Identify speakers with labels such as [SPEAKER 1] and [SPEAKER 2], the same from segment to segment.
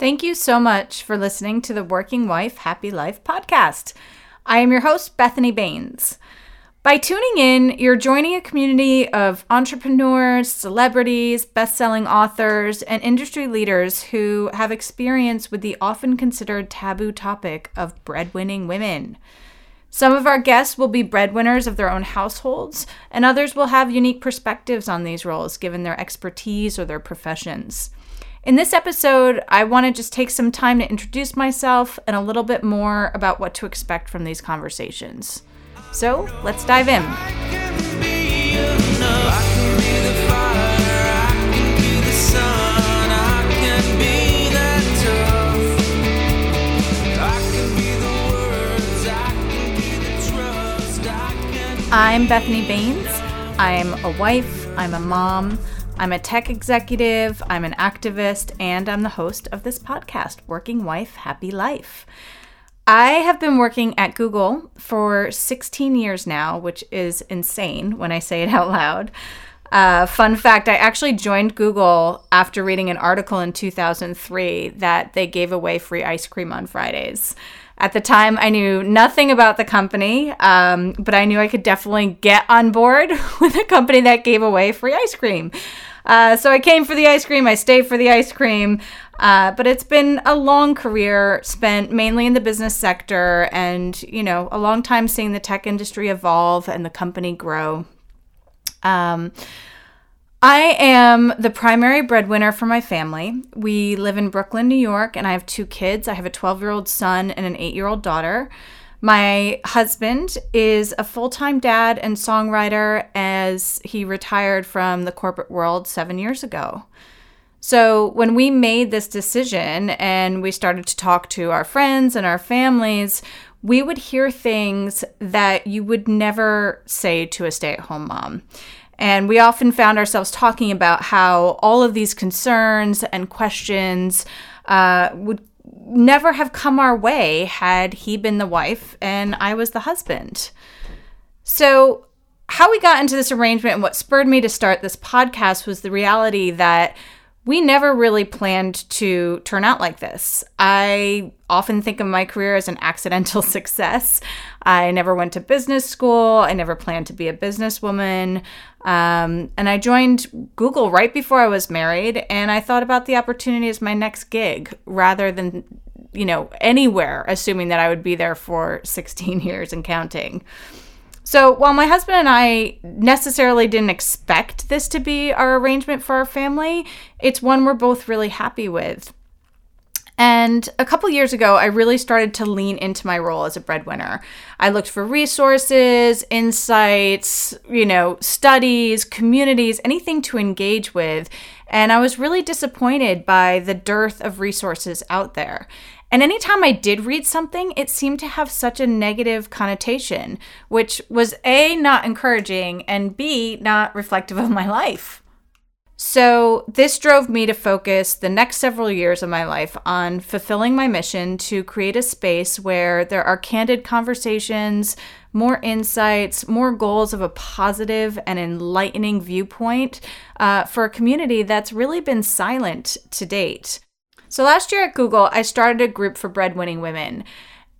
[SPEAKER 1] Thank you so much for listening to the Working Wife Happy Life podcast. I am your host, Bethany Baines. By tuning in, you're joining a community of entrepreneurs, celebrities, best selling authors, and industry leaders who have experience with the often considered taboo topic of breadwinning women. Some of our guests will be breadwinners of their own households, and others will have unique perspectives on these roles given their expertise or their professions. In this episode, I want to just take some time to introduce myself and a little bit more about what to expect from these conversations. So let's dive in. I'm Bethany Baines. I'm a wife, I'm a mom, I'm a tech executive, I'm an activist, and I'm the host of this podcast, Working Wife Happy Life. I have been working at Google for 16 years now, which is insane when I say it out loud. Uh, fun fact I actually joined Google after reading an article in 2003 that they gave away free ice cream on Fridays. At the time, I knew nothing about the company, um, but I knew I could definitely get on board with a company that gave away free ice cream. Uh, so I came for the ice cream, I stayed for the ice cream. Uh, but it's been a long career spent mainly in the business sector and, you know, a long time seeing the tech industry evolve and the company grow. Um, I am the primary breadwinner for my family. We live in Brooklyn, New York, and I have two kids. I have a 12 year old son and an 8 year old daughter. My husband is a full time dad and songwriter as he retired from the corporate world seven years ago. So, when we made this decision and we started to talk to our friends and our families, we would hear things that you would never say to a stay at home mom. And we often found ourselves talking about how all of these concerns and questions uh, would never have come our way had he been the wife and I was the husband. So, how we got into this arrangement and what spurred me to start this podcast was the reality that we never really planned to turn out like this. I often think of my career as an accidental success. I never went to business school. I never planned to be a businesswoman. Um, and I joined Google right before I was married. And I thought about the opportunity as my next gig rather than, you know, anywhere, assuming that I would be there for 16 years and counting. So while my husband and I necessarily didn't expect this to be our arrangement for our family, it's one we're both really happy with. And a couple years ago, I really started to lean into my role as a breadwinner. I looked for resources, insights, you know, studies, communities, anything to engage with. And I was really disappointed by the dearth of resources out there. And anytime I did read something, it seemed to have such a negative connotation, which was A, not encouraging, and B, not reflective of my life. So, this drove me to focus the next several years of my life on fulfilling my mission to create a space where there are candid conversations, more insights, more goals of a positive and enlightening viewpoint uh, for a community that's really been silent to date. So last year at Google, I started a group for breadwinning women.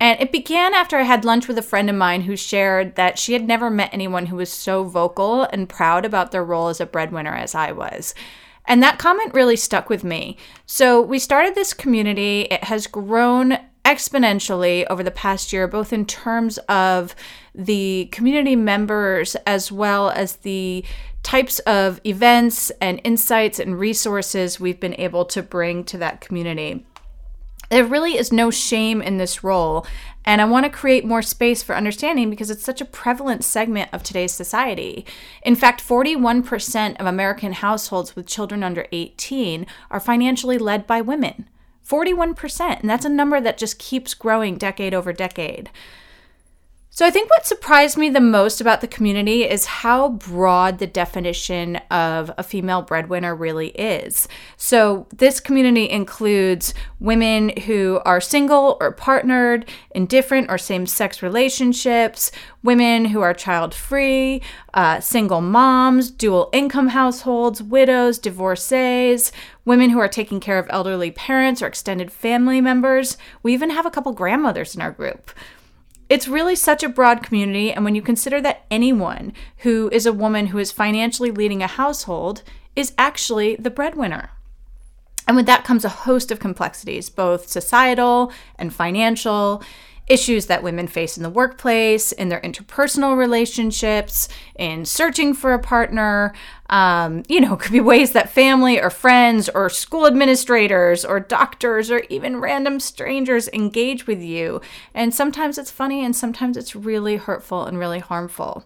[SPEAKER 1] And it began after I had lunch with a friend of mine who shared that she had never met anyone who was so vocal and proud about their role as a breadwinner as I was. And that comment really stuck with me. So we started this community. It has grown exponentially over the past year, both in terms of the community members as well as the types of events and insights and resources we've been able to bring to that community. There really is no shame in this role, and I want to create more space for understanding because it's such a prevalent segment of today's society. In fact, 41% of American households with children under 18 are financially led by women. 41%, and that's a number that just keeps growing decade over decade. So, I think what surprised me the most about the community is how broad the definition of a female breadwinner really is. So, this community includes women who are single or partnered, in different or same sex relationships, women who are child free, uh, single moms, dual income households, widows, divorcees, women who are taking care of elderly parents or extended family members. We even have a couple grandmothers in our group. It's really such a broad community, and when you consider that anyone who is a woman who is financially leading a household is actually the breadwinner. And with that comes a host of complexities, both societal and financial issues that women face in the workplace, in their interpersonal relationships, in searching for a partner. Um, you know, could be ways that family or friends or school administrators or doctors or even random strangers engage with you. And sometimes it's funny and sometimes it's really hurtful and really harmful.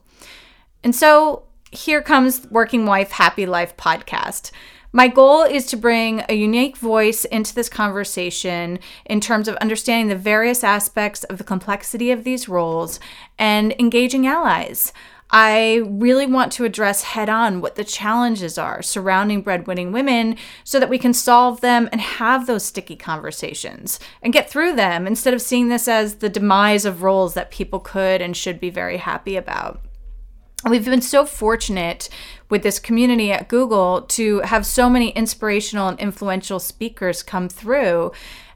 [SPEAKER 1] And so here comes Working Wife Happy Life podcast. My goal is to bring a unique voice into this conversation in terms of understanding the various aspects of the complexity of these roles and engaging allies. I really want to address head on what the challenges are surrounding breadwinning women so that we can solve them and have those sticky conversations and get through them instead of seeing this as the demise of roles that people could and should be very happy about. We've been so fortunate with this community at Google to have so many inspirational and influential speakers come through.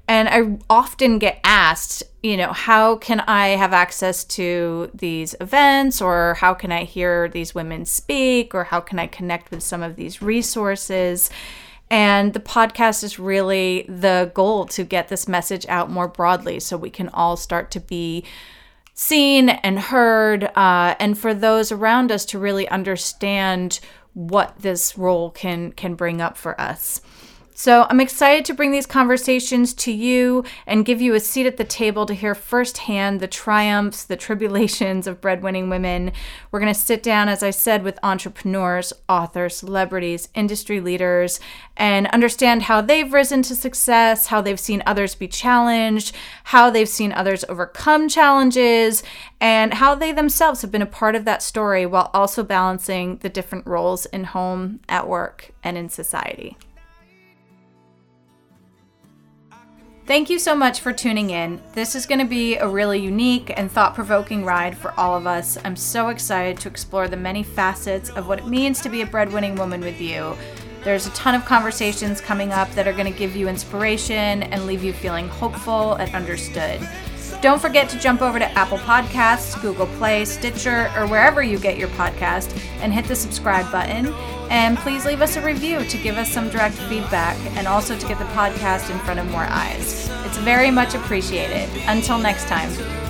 [SPEAKER 1] And I often get asked, you know, how can I have access to these events or how can I hear these women speak or how can I connect with some of these resources? And the podcast is really the goal to get this message out more broadly so we can all start to be seen and heard, uh, and for those around us to really understand what this role can can bring up for us. So I'm excited to bring these conversations to you and give you a seat at the table to hear firsthand the triumphs, the tribulations of breadwinning women. We're going to sit down, as I said, with entrepreneurs, authors, celebrities, industry leaders, and understand how they've risen to success, how they've seen others be challenged, how they've seen others overcome challenges, and how they themselves have been a part of that story while also balancing the different roles in home, at work, and in society. Thank you so much for tuning in. This is going to be a really unique and thought provoking ride for all of us. I'm so excited to explore the many facets of what it means to be a breadwinning woman with you. There's a ton of conversations coming up that are going to give you inspiration and leave you feeling hopeful and understood. Don't forget to jump over to Apple Podcasts, Google Play, Stitcher, or wherever you get your podcast and hit the subscribe button. And please leave us a review to give us some direct feedback and also to get the podcast in front of more eyes. It's very much appreciated. Until next time.